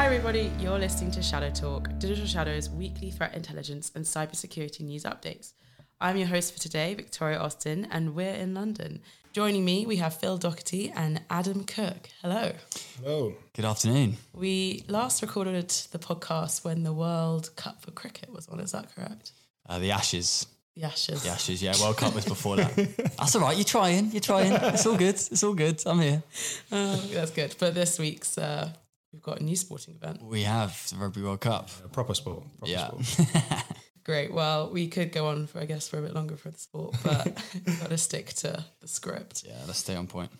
Hi, everybody. You're listening to Shadow Talk, Digital Shadow's weekly threat intelligence and cybersecurity news updates. I'm your host for today, Viktoria Austin, and we're in London. Joining me, we have Phil Doherty and Adam Cook. Hello. Hello. Good afternoon. We last recorded the podcast when the World Cup for cricket was on. Is that correct? Uh, the Ashes. The Ashes. The Ashes, yeah. World Cup was before that. That's all right. You're trying. You're trying. It's all good. It's all good. I'm here. Oh, that's good. But this week's, uh, we've got a new sporting event. We have the Rugby World Cup. Uh, proper sport. Proper Yeah. sport. Great. Well, we could go on for, I guess, for a bit longer for the sport, but we've got to stick to the script. Yeah, let's stay on point.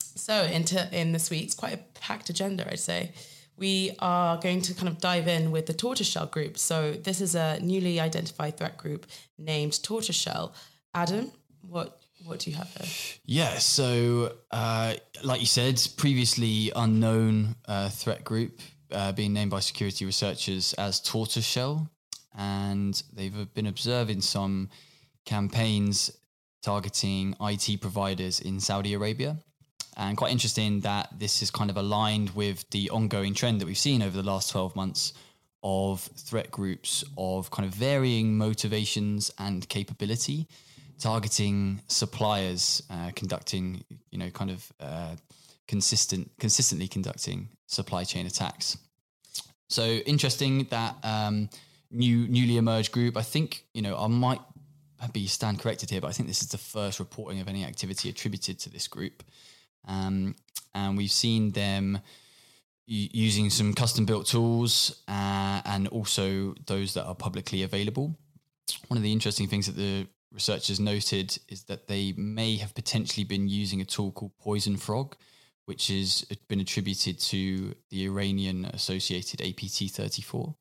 So, into in this week's quite a packed agenda, I'd say. We are going to kind of dive in with the Tortoiseshell group. So, this is a newly identified threat group named Tortoiseshell. Adam, what what do you have here? Yeah, so uh, like you said, previously unknown uh, threat group uh, being named by security researchers as Tortoiseshell. And they've been observing some campaigns targeting IT providers in Saudi Arabia. And quite interesting that this is kind of aligned with the ongoing trend that we've seen over the last 12 months of threat groups of kind of varying motivations and capability targeting suppliers, uh, conducting, you know, kind of uh, consistent, consistently conducting supply chain attacks. So interesting that um, new, newly emerged group. I think you know I might be stand corrected here, but I think this is the first reporting of any activity attributed to this group, um, and we've seen them using some custom built tools uh, and also those that are publicly available. One of the interesting things that the researchers noted is that they may have potentially been using a tool called Poison Frog, which has been attributed to the Iranian associated APT 34.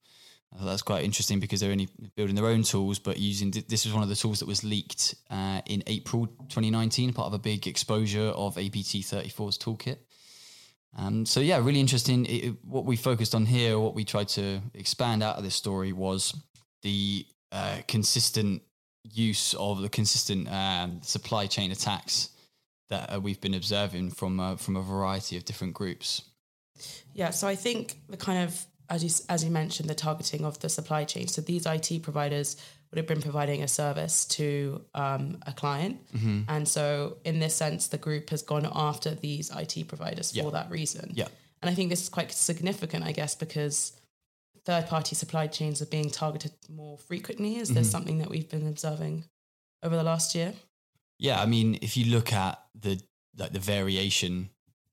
Uh, that's quite interesting because they're only building their own tools, but using this was one of the tools that was leaked uh, in April 2019, part of a big exposure of APT 34's toolkit. Um, so yeah, really interesting. It- what we focused on here, what we tried to expand out of this story was the uh, consistent use of the consistent um, supply chain attacks that uh, we've been observing from uh, from a variety of different groups. Yeah, so I think the kind of as you as you mentioned, the targeting of the supply chain. So these IT providers would have been providing a service to um, a client, and so in this sense, the group has gone after these IT providers for that reason. Yeah. and I think this is quite significant, I guess, because third party supply chains are being targeted more frequently. Is this something that we've been observing over the last year? Yeah, I mean, if you look at the like the variation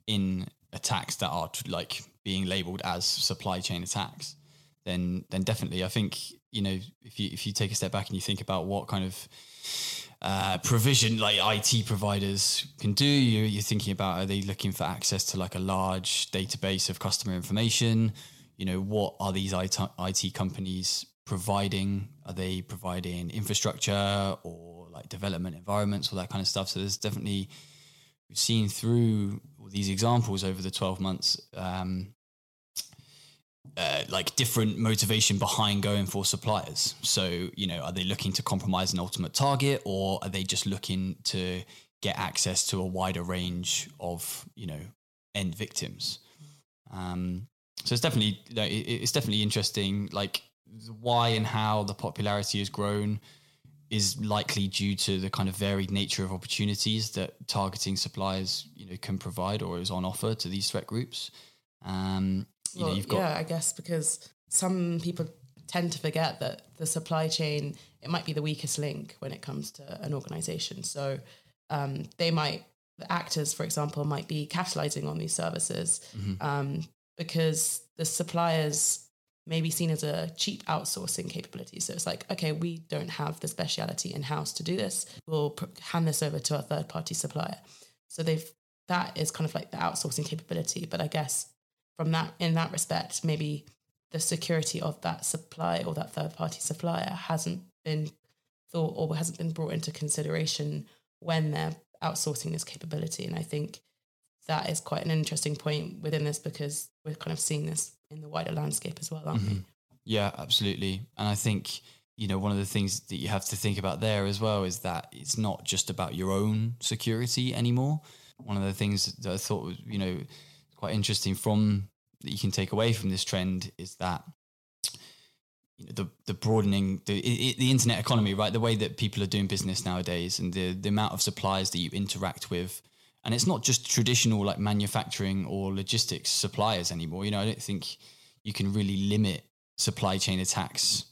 in attacks that are like being labeled as supply chain attacks, then then definitely, I think you know if you if you take a step back and you think about what kind of uh, provision like IT providers can do, you, you're thinking about are they looking for access to like a large database of customer information? You know, what are these IT, IT companies providing? Are they providing infrastructure or like development environments, all that kind of stuff? So there's definitely we've seen through these examples over the 12 months um, uh, like different motivation behind going for suppliers. So, you know, are they looking to compromise an ultimate target or are they just looking to get access to a wider range of, you know, end victims? Um, so it's definitely, it's definitely interesting, like why and how the popularity has grown is likely due to the kind of varied nature of opportunities that targeting suppliers, you know, can provide or is on offer to these threat groups. Um, you know, you've got yeah, I guess because some people tend to forget that the supply chain it might be the weakest link when it comes to an organization. So um, they might the actors, for example, might be capitalizing on these services Mm-hmm. um, because the suppliers may be seen as a cheap outsourcing capability. So it's like, okay, we don't have the speciality in house to do this. We'll hand this over to a third party supplier. So they've that is kind of like the outsourcing capability. But I guess from that in that respect, maybe the security of that supply or that third party supplier hasn't been thought or hasn't been brought into consideration when they're outsourcing this capability. And I think that is quite an interesting point within this because we're kind of seeing this in the wider landscape as well, aren't we? Mm-hmm. Yeah, absolutely. And I think, you know, one of the things that you have to think about there as well is that it's not just about your own security anymore. One of the things that I thought was, you know, quite interesting from that you can take away from this trend is that you know, the the broadening the it, the internet economy, right? The way that people are doing business nowadays, and the the amount of suppliers that you interact with, and it's not just traditional like manufacturing or logistics suppliers anymore. You know, I don't think you can really limit supply chain attacks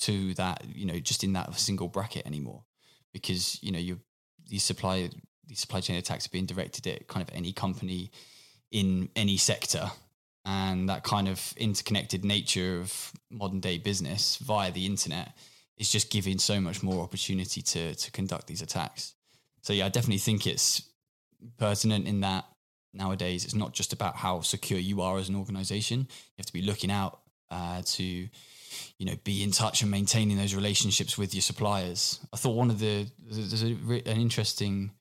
to that. You know, just in that single bracket anymore, because you know you these supply these supply chain attacks are being directed at kind of any company in any sector and that kind of interconnected nature of modern day business via the internet is just giving so much more opportunity to to conduct these attacks. So yeah, I definitely think it's pertinent in that nowadays it's not just about how secure you are as an organization. You have to be looking out uh, to you know be in touch and maintaining those relationships with your suppliers. I thought one of the there's a, an interesting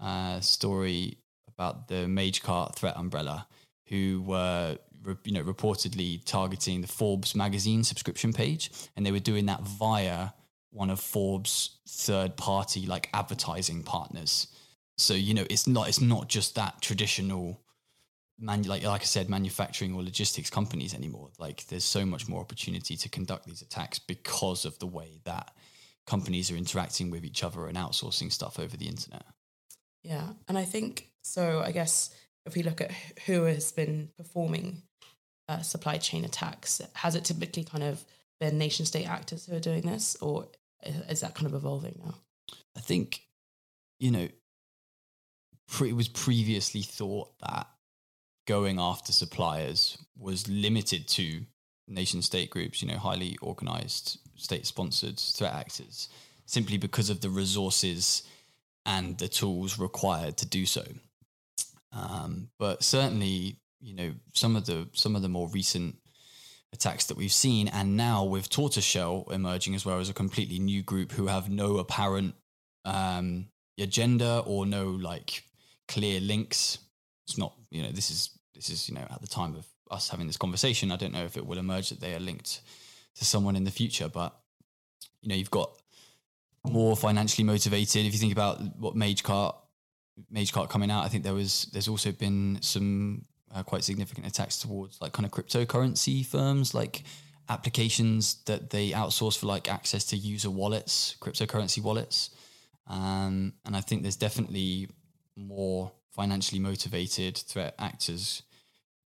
uh, story about the MageCart threat umbrella who were you know reportedly targeting the Forbes magazine subscription page, and they were doing that via one of Forbes third party like advertising partners. So you know it's not it's not just that traditional man like like I said manufacturing or logistics companies anymore. Like there's so much more opportunity to conduct these attacks because of the way that companies are interacting with each other and outsourcing stuff over the internet. Yeah, and I think so. I guess if we look at who has been performing uh, supply chain attacks, has it typically kind of been nation state actors who are doing this, or is that kind of evolving now? I think, you know, it was previously thought that going after suppliers was limited to nation state groups, you know, highly organized state sponsored threat actors, simply because of the resources and the tools required to do so. Um, but certainly, you know, some of the some of the more recent attacks that we've seen, and now with Tortoiseshell emerging as well as a completely new group who have no apparent um, agenda or no like clear links. It's not, you know, this is this is you know at the time of us having this conversation. I don't know if it will emerge that they are linked to someone in the future, but you know, you've got more financially motivated. If you think about what MageCart MageCart coming out, I think there was there's also been some uh, quite significant attacks towards like kind of cryptocurrency firms, like applications that they outsource for like access to user wallets, cryptocurrency wallets. Um, and I think there's definitely more financially motivated threat actors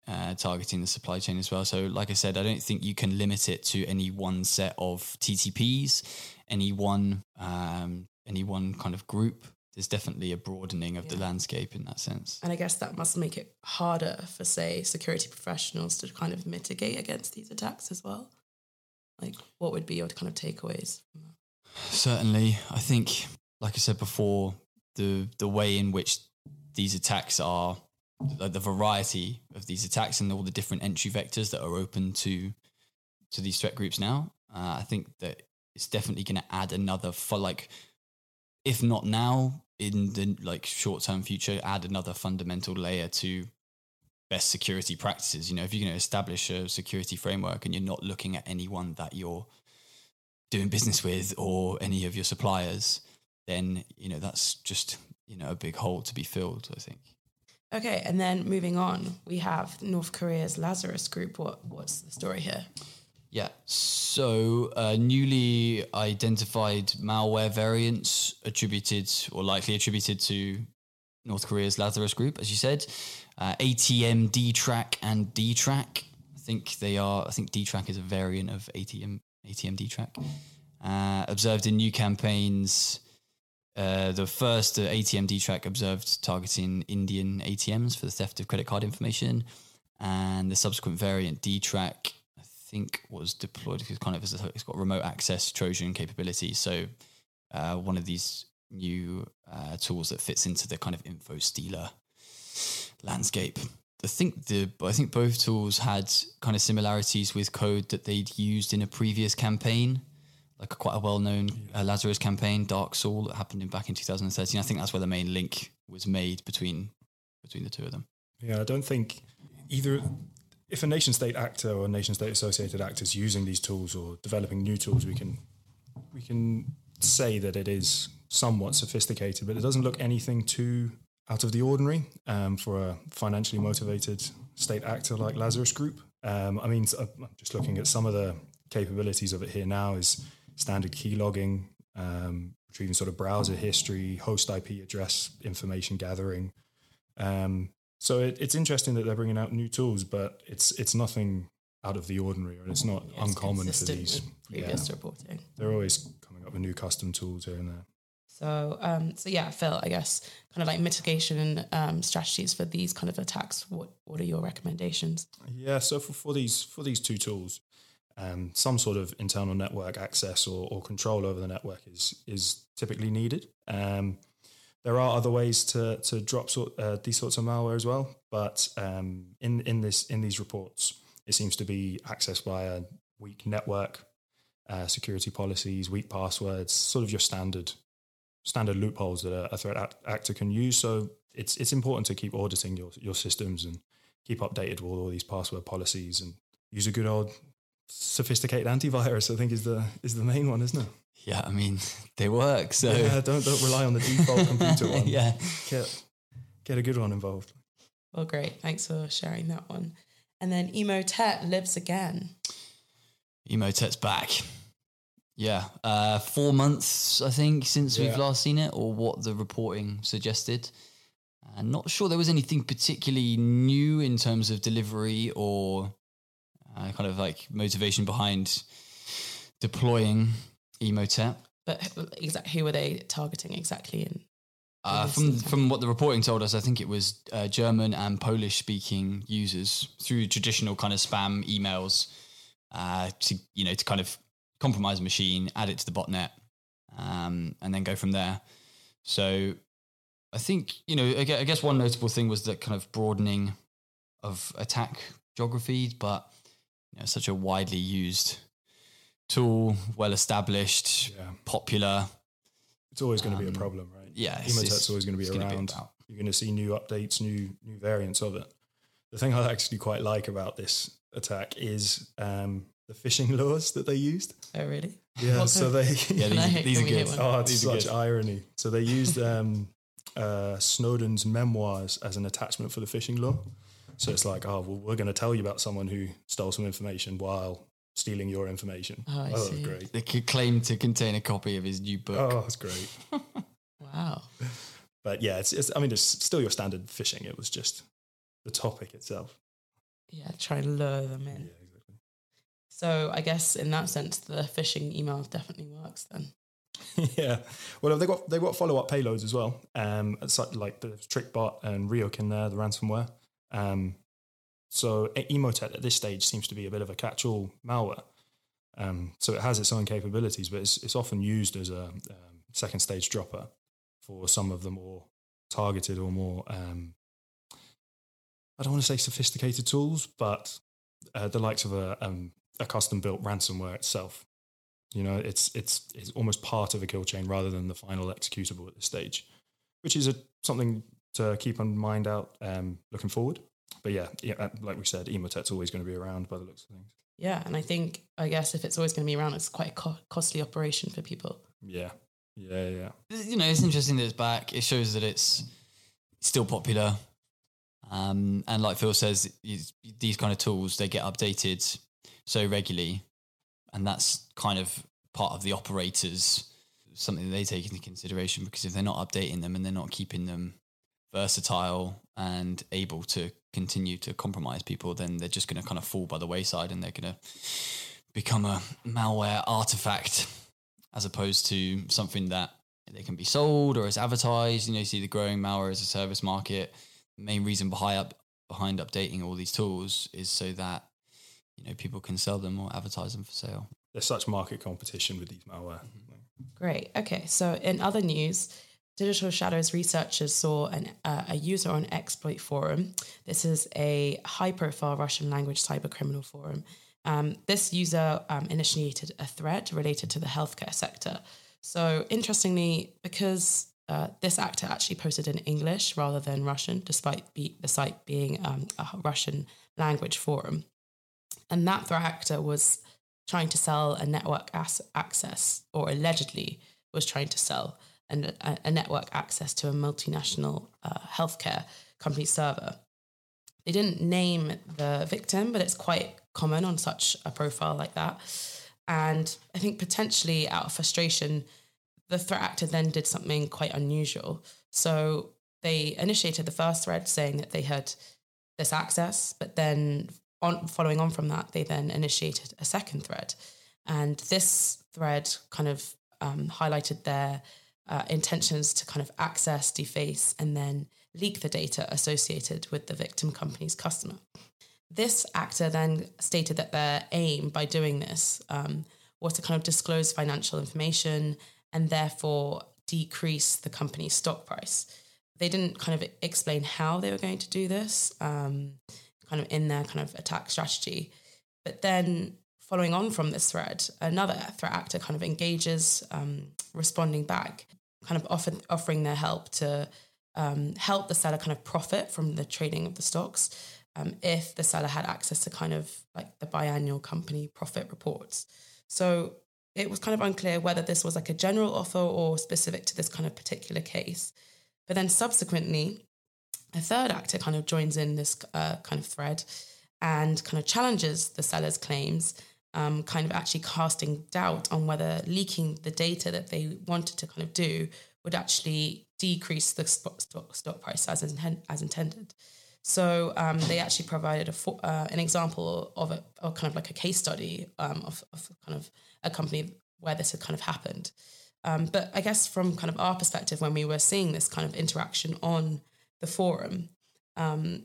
uh, targeting the supply chain as well. So, like I said, I don't think you can limit it to any one set of TTPs, any one um, any one kind of group there's definitely a broadening of yeah. the landscape in that sense. And I guess that must make it harder for, say, security professionals to kind of mitigate against these attacks as well. Like, what would be your kind of takeaways? Certainly, I think, like I said before, the the way in which these attacks are, like the variety of these attacks and all the different entry vectors that are open to to these threat groups now, uh, I think that it's definitely going to add another for like if not now in the like short term future add another fundamental layer to best security practices. You know if you're going to establish a security framework and you're not looking at anyone that you're doing business with or any of your suppliers then you know that's just you know a big hole to be filled i think okay and then moving on we have north korea's lazarus group what what's the story here yeah. So, uh, newly identified malware variants attributed or likely attributed to North Korea's Lazarus Group, as you said, uh, ATM DTrack and DTrack. I think they are. I think DTrack is a variant of ATM ATM DTrack. Uh, observed in new campaigns. Uh, the first ATM DTrack observed targeting Indian ATMs for the theft of credit card information, and the subsequent variant DTrack, I think was deployed because kind of it's got remote access Trojan capability. So uh, one of these new uh, tools that fits into the kind of info stealer landscape. I think the I think both tools had kind of similarities with code that they'd used in a previous campaign, like a quite a well-known uh, Lazarus campaign, DarkSeoul, that happened in, back in 2013. I think that's where the main link was made between between the two of them. Yeah, I don't think either if a nation state actor or nation state associated actors using these tools or developing new tools, we can we can say that it is somewhat sophisticated, but it doesn't look anything too out of the ordinary um, for a financially motivated state actor like Lazarus Group. Um, I mean, I'm just looking at some of the capabilities of it here now is standard key logging, um, retrieving sort of browser history, host IP address information gathering. Um, so it, it's interesting that they're bringing out new tools, but it's it's nothing out of the ordinary, and it's not Yeah, it's uncommon for these. previous reporting. they're always coming up with new custom tools here and there. So, um, so yeah, Phil, I guess kind of like mitigation um, strategies for these kind of attacks. What what are your recommendations? Yeah, so for, for these for these two tools, um, some sort of internal network access or, or control over the network is is typically needed. Um, there are other ways to to drop sort, uh, these sorts of malware as well, but um, in in this in these reports, it seems to be accessed via weak network uh, security policies, weak passwords, sort of your standard standard loopholes that a, a threat act- actor can use. So it's it's important to keep auditing your your systems and keep updated with all these password policies and use a good old sophisticated antivirus. I think is the is the main one, isn't it? Yeah, I mean they work. So Yeah, don't don't rely on the default computer one. yeah, Get get a good one involved. Well, great. Thanks for sharing that one. And then Emotet lives again. Emotet's back. Yeah, uh, four months I think since we've last seen it, or what the reporting suggested. And not sure there was anything particularly new in terms of delivery or uh, kind of like motivation behind deploying Emotet. But exactly who were they targeting exactly? In Uh, from from what the reporting told us, I think it was uh, German and Polish speaking users through traditional kind of spam emails uh, to you know to kind of compromise a machine, add it to the botnet, um, and then go from there. So I think you know I I guess one notable thing was that kind of broadening of attack geography, but you know, such a widely used tool, well established, Yeah, popular. it's always going to be Um, a problem, right? Yeah, it's- Emotet's it's- always going to it's be gonna around. about- You're going to see new updates, new new variants of it. The thing I actually quite like about this attack is um, the phishing lures that they used. oh, really? Yeah, What so they Yeah, these, I- are- these are good. Oh, it's These such good. irony. So they used um, uh, Snowden's memoirs as an attachment for the phishing lure. So it's like, oh, well, we're going to tell you about someone who stole some information while stealing your information. Oh, I that was see. great. They could claim to contain a copy of his new book. Oh, that's great. Wow. But yeah, it's, it's I mean, it's still your standard phishing. It was just the topic itself. Yeah, try and lure them in. Yeah, exactly. So I guess in that sense, the phishing email definitely works then. yeah. Well, they got they got follow up payloads as well. Um, it's like, like the TrickBot and Ryuk in there, the ransomware. Um, so Emotet at this stage seems to be a bit of a catch all malware. Um, so it has its own capabilities, but it's it's often used as a um, second stage dropper for some of the more targeted or more um, I don't want to say sophisticated tools, but uh, the likes of a um, a custom built ransomware itself. You know, it's it's it's almost part of a kill chain rather than the final executable at this stage, which is a, something to keep in mind out um, looking forward. But yeah, yeah, uh, like we said, Emotet's always going to be around by the looks of things. Yeah, and I think I guess if it's always going to be around, it's quite a co- costly operation for people. Yeah, yeah, yeah. You know, it's interesting that it's back. It shows that it's still popular. Um, and like Phil says, these- these kind of tools they get updated so regularly, and that's kind of part of the operators something that they take into consideration because if they're not updating them and they're not keeping them versatile and able to continue to compromise people, then they're just going to kind of fall by the wayside and they're going to become a malware artifact as opposed to something that they can be sold or is advertised. You know, you see the growing malware as a service market. The main reason behind up, behind updating all these tools is so that you know people can sell them or advertise them for sale. There's such market competition with these malware. Mm-hmm. Great. Okay. So in other news, Digital Shadows researchers saw an, uh, a user on Exploit Forum. This is a high profile Russian language cybercriminal forum. Um, this user um, initiated a threat related to the healthcare sector. So interestingly, because uh, this actor actually posted in English rather than Russian, despite be, the site being um, a Russian language forum. And that threat actor was trying to sell a network as- access, or allegedly was trying to sell an, a, a network access to a multinational uh, healthcare company server. they didn't name the victim, but it's quite common on such a profile like that. And I think potentially out of frustration, the threat actor then did something quite unusual. So they initiated the first thread saying that they had this access, but then on following on from that, they then initiated a second thread. And this thread kind of um, highlighted their uh, intentions to kind of access, deface, and then leak the data associated with the victim company's customer. This actor then stated that their aim by doing this um, was to kind of disclose financial information and therefore decrease the company's stock price. They didn't kind of explain how they were going to do this, um, kind of in their kind of attack strategy. But then, following on from this thread, another threat actor kind of engages, um, responding back, kind of offer, offering their help to um, help the seller kind of profit from the trading of the stocks um, if the seller had access to kind of like the biannual company profit reports. So it was kind of unclear whether this was like a general offer or specific to this kind of particular case. But then subsequently, a third actor kind of joins in this uh, kind of thread and kind of challenges the seller's claims, um, kind of actually casting doubt on whether leaking the data that they wanted to kind of do would actually decrease the stock, stock, price as, as intended. So um, they actually provided a, uh, an example of a kind of like a case study um, of, of kind of a company where this had kind of happened. Um, but I guess from kind of our perspective, when we were seeing this kind of interaction on the forum, um,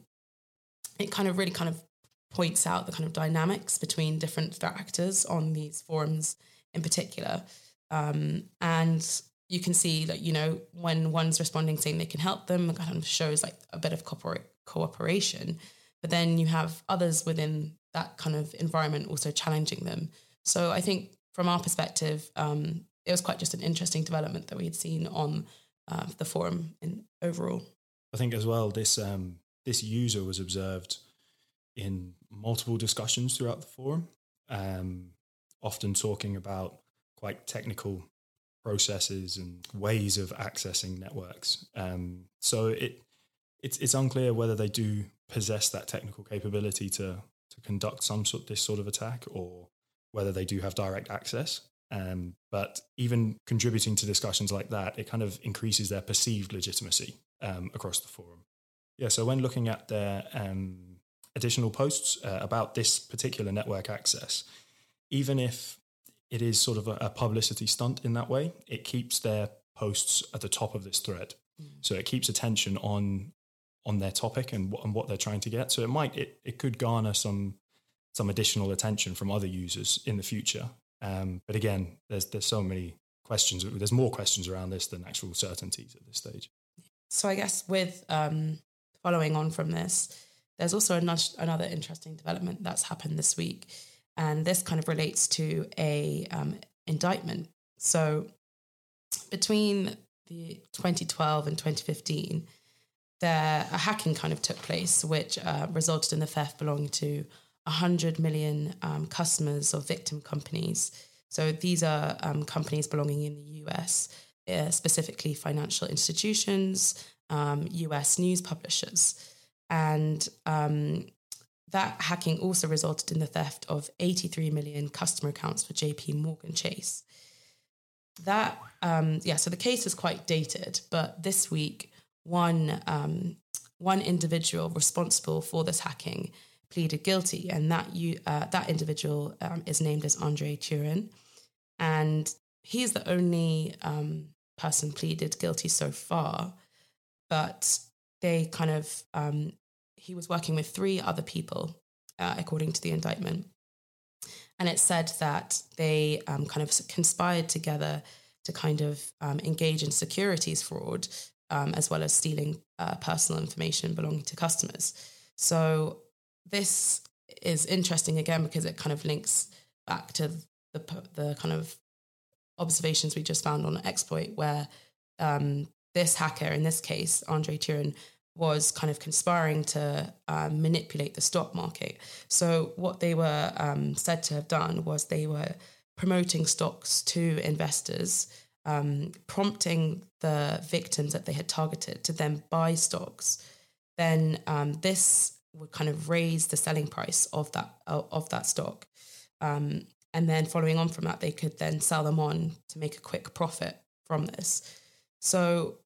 it kind of really kind of points out the kind of dynamics between different threat actors on these forums in particular. Um, and you can see that, you know, when one's responding saying they can help them, it kind of shows like a bit of corporate cooperation. But then you have others within that kind of environment also challenging them. So I think from our perspective, um, it was quite just an interesting development that we had seen on uh, the forum in overall. I think as well, this um, this user was observed in multiple discussions throughout the forum, um, often talking about quite technical processes and ways of accessing networks. Um, so it it's it's unclear whether they do possess that technical capability to to conduct some sort this sort of attack or whether they do have direct access. Um, but even contributing to discussions like that, it kind of increases their perceived legitimacy um, across the forum. Yeah, so when looking at their um, additional posts uh, about this particular network access, even if it is sort of a, a, publicity stunt in that way, it keeps their posts at the top of this thread. Mm. So it keeps attention on on their topic and, and what they're trying to get. So it might it, it could garner some some additional attention from other users in the future. Um, but again, there's there's so many questions. There's more questions around this than actual certainties at this stage. So I guess with um, following on from this, there's also another, interesting development that's happened this week, and this kind of relates to a um, indictment. So between the 2012 and 2015, there a hacking kind of took place, which uh, resulted in the theft belonging to 100 million um, customers of victim companies. So these are um, companies belonging in the US, uh, specifically financial institutions, um, US news publishers. And um, that hacking also resulted in the theft of 83 million customer accounts for JP Morgan Chase. That, um, yeah, so the case is quite dated, but this week, one, um, one individual responsible for this hacking pleaded guilty, and that you uh, that individual um, is named as Andrei Tyurin, and he is the only um, person pleaded guilty so far. But they kind of um, he was working with three other people, uh, according to the indictment, and it said that they um, kind of conspired together to kind of um, engage in securities fraud um, as well as stealing uh, personal information belonging to customers. So this is interesting again because it kind of links back to the the kind of observations we just found on exploit where um, this hacker in this case Andrei Tyurin was kind of conspiring to um, manipulate the stock market so what they were um, said to have done was they were promoting stocks to investors um, prompting the victims that they had targeted to then buy stocks then um, this would kind of raise the selling price of that of that stock. Um, and then following on from that, they could then sell them on to make a quick profit from this. So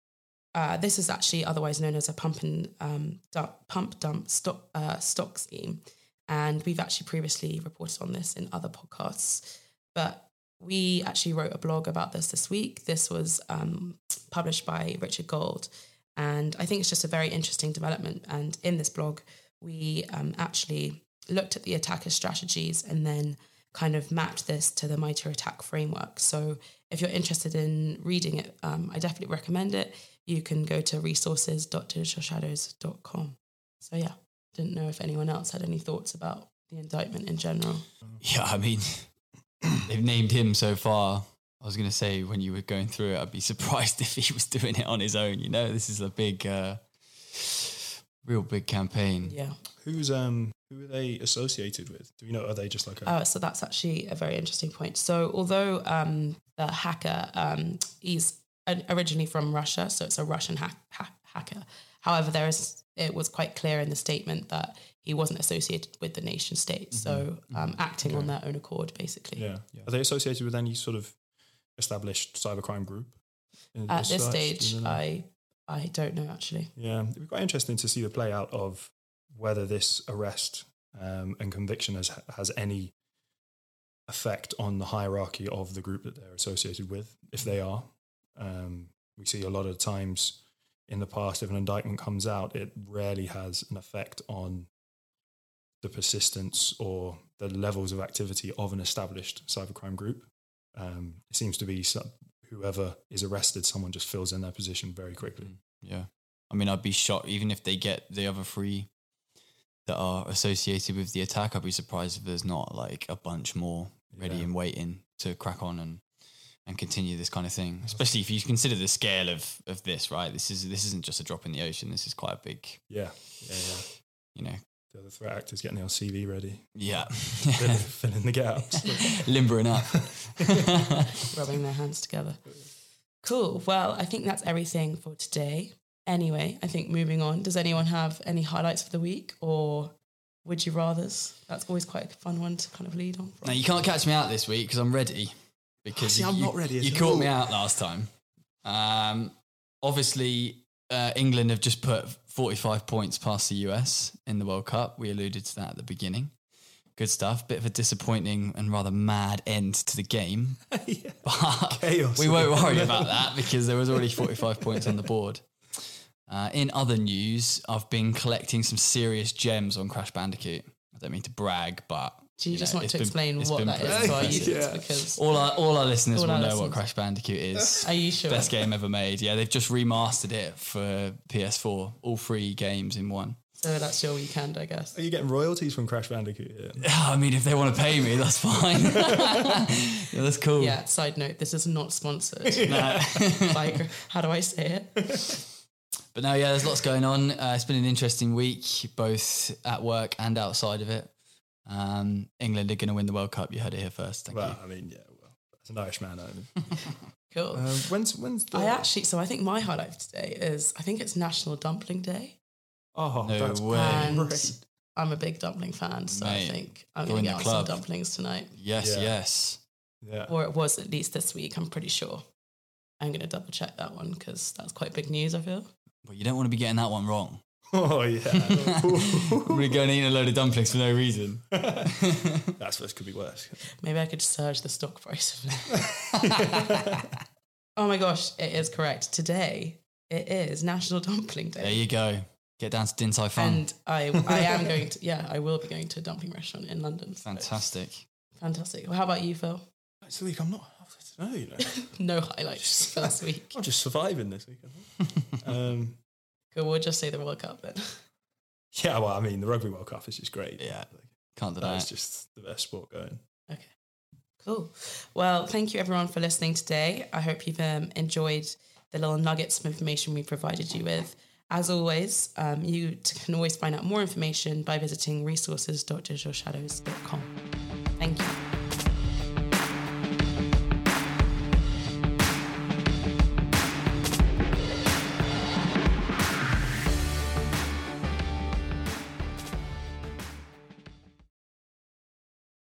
uh, this is actually otherwise known as a pump and um, dump, pump dump stock uh, stock scheme, and we've actually previously reported on this in other podcasts. But we actually wrote a blog about this this week. This was um, published by Richard Gold, and I think it's just a very interesting development. And in this blog, we um, actually looked at the attacker strategies and then kind of mapped this to the Mitre ATT&CK framework. So if you're interested in reading it, um, I definitely recommend it. You can go to resources.digitalshadows.com. So yeah, didn't know if anyone else had any thoughts about the indictment in general. Yeah, I mean, they've named him so far. I was going to say when you were going through it, I'd be surprised if he was doing it on his own. You know, this is a big, uh, real big campaign. Yeah. Who's um who are they associated with? Do you know? Are they just like a Uh, so that's actually a very interesting point. So although um, the hacker um, is an- originally from Russia, so it's a Russian hack, ha- hacker. However, there is it was quite clear in the statement that he wasn't associated with the nation state, so um, acting on their own accord, basically. yeah. Are they associated with any sort of established cybercrime group? in- At as this stage, you know? I I don't know actually. Yeah, it'd be quite interesting to see the play out of whether this arrest um, and conviction has has any effect on the hierarchy of the group that they're associated with, if they are. Um, we see a lot of times in the past, if an indictment comes out, it rarely has an effect on the persistence or the levels of activity of an established cybercrime group. Um, it seems to be some, whoever is arrested, someone just fills in their position very quickly. Yeah. I mean, I'd be shocked even if they get the other three that are associated with the attack. I'd be surprised if there's not like a bunch more ready Yeah. and waiting to crack on and and continue this kind of thing. Especially if you consider the scale of of this, right? This is this isn't just a drop in the ocean. This is quite a big, Yeah, yeah, yeah. you know, The other threat actors getting their CV ready, yeah, fill, fill the gaps. limbering up. rubbing their hands together. Cool. Well, I think that's everything for today. Anyway, I think moving on. Does anyone have any highlights for the week or would you rather's? That's always quite a fun one to kind of lead on. From. Now you can't catch me out this week because I'm ready. Because See, you, I'm not ready at You caught me out last time. Um, obviously, uh, England have just put 45 points past the US in the World Cup. We alluded to that at the beginning. Good stuff. Bit of a disappointing and rather mad end to the game. yeah. But Chaos. we won't worry about that because there was already 45 points on the board. Uh, in other news, I've been collecting some serious gems on Crash Bandicoot. I don't mean to brag, but Do you, you just know, want to been- explain what that is to our impressive. users? Yeah. Because all our all our listeners All will our know listeners. what Crash Bandicoot is. are you sure? Best game ever made. Yeah, they've just remastered it for PS4. All three games in one. So that's your weekend, I guess. Are you getting royalties from Crash Bandicoot? Yeah. I mean, if they want to pay me, that's fine. yeah, that's cool. Yeah. Side note: This is not sponsored. No. like, how do I say it? But no, yeah, there's lots going on. Uh, it's been an interesting week, both at work and outside of it. Um, England are going to win the World Cup. You heard it here first. Thank Well, you. I mean, yeah. Well, as an Irish man, I Cool. um, when's when's the? I actually, so I think my highlight for today is I think it's National Dumpling Day. oh, No that's way. And great. I'm a big dumpling fan, so I think I'm going to the get on some dumplings tonight. Yes, Yeah. yes. Yeah. Or it was at least this week, I'm pretty sure. I'm going to double check that one because that's quite big news, I feel. But you don't want to be getting that one wrong. Oh yeah. I'm going to go and eat a load of dumplings for no reason. That's this could be worse. Maybe I could surge the stock price oh my gosh, it is correct. Today, it is National Dumpling Day. There you go. Get down to Din Tai Fung. and I, I am going to, yeah, I will be going to a dumpling restaurant in London. so- Fantastic. Fantastic. Well, how about you, Phil? This week I'm not. I don't know. You know. No highlights for this week. I'm just surviving this week. I think. um, Cool, we'll just say the World Cup then. yeah. Well, I mean, the Rugby World Cup is just great. Yeah. Can't deny That's it. just the best sport going. Okay, cool. Well, thank you everyone for listening today. I hope you've um, enjoyed the little nuggets of information we provided you with. As always, um, you can always find out more information by visiting resources.digitalshadows.com.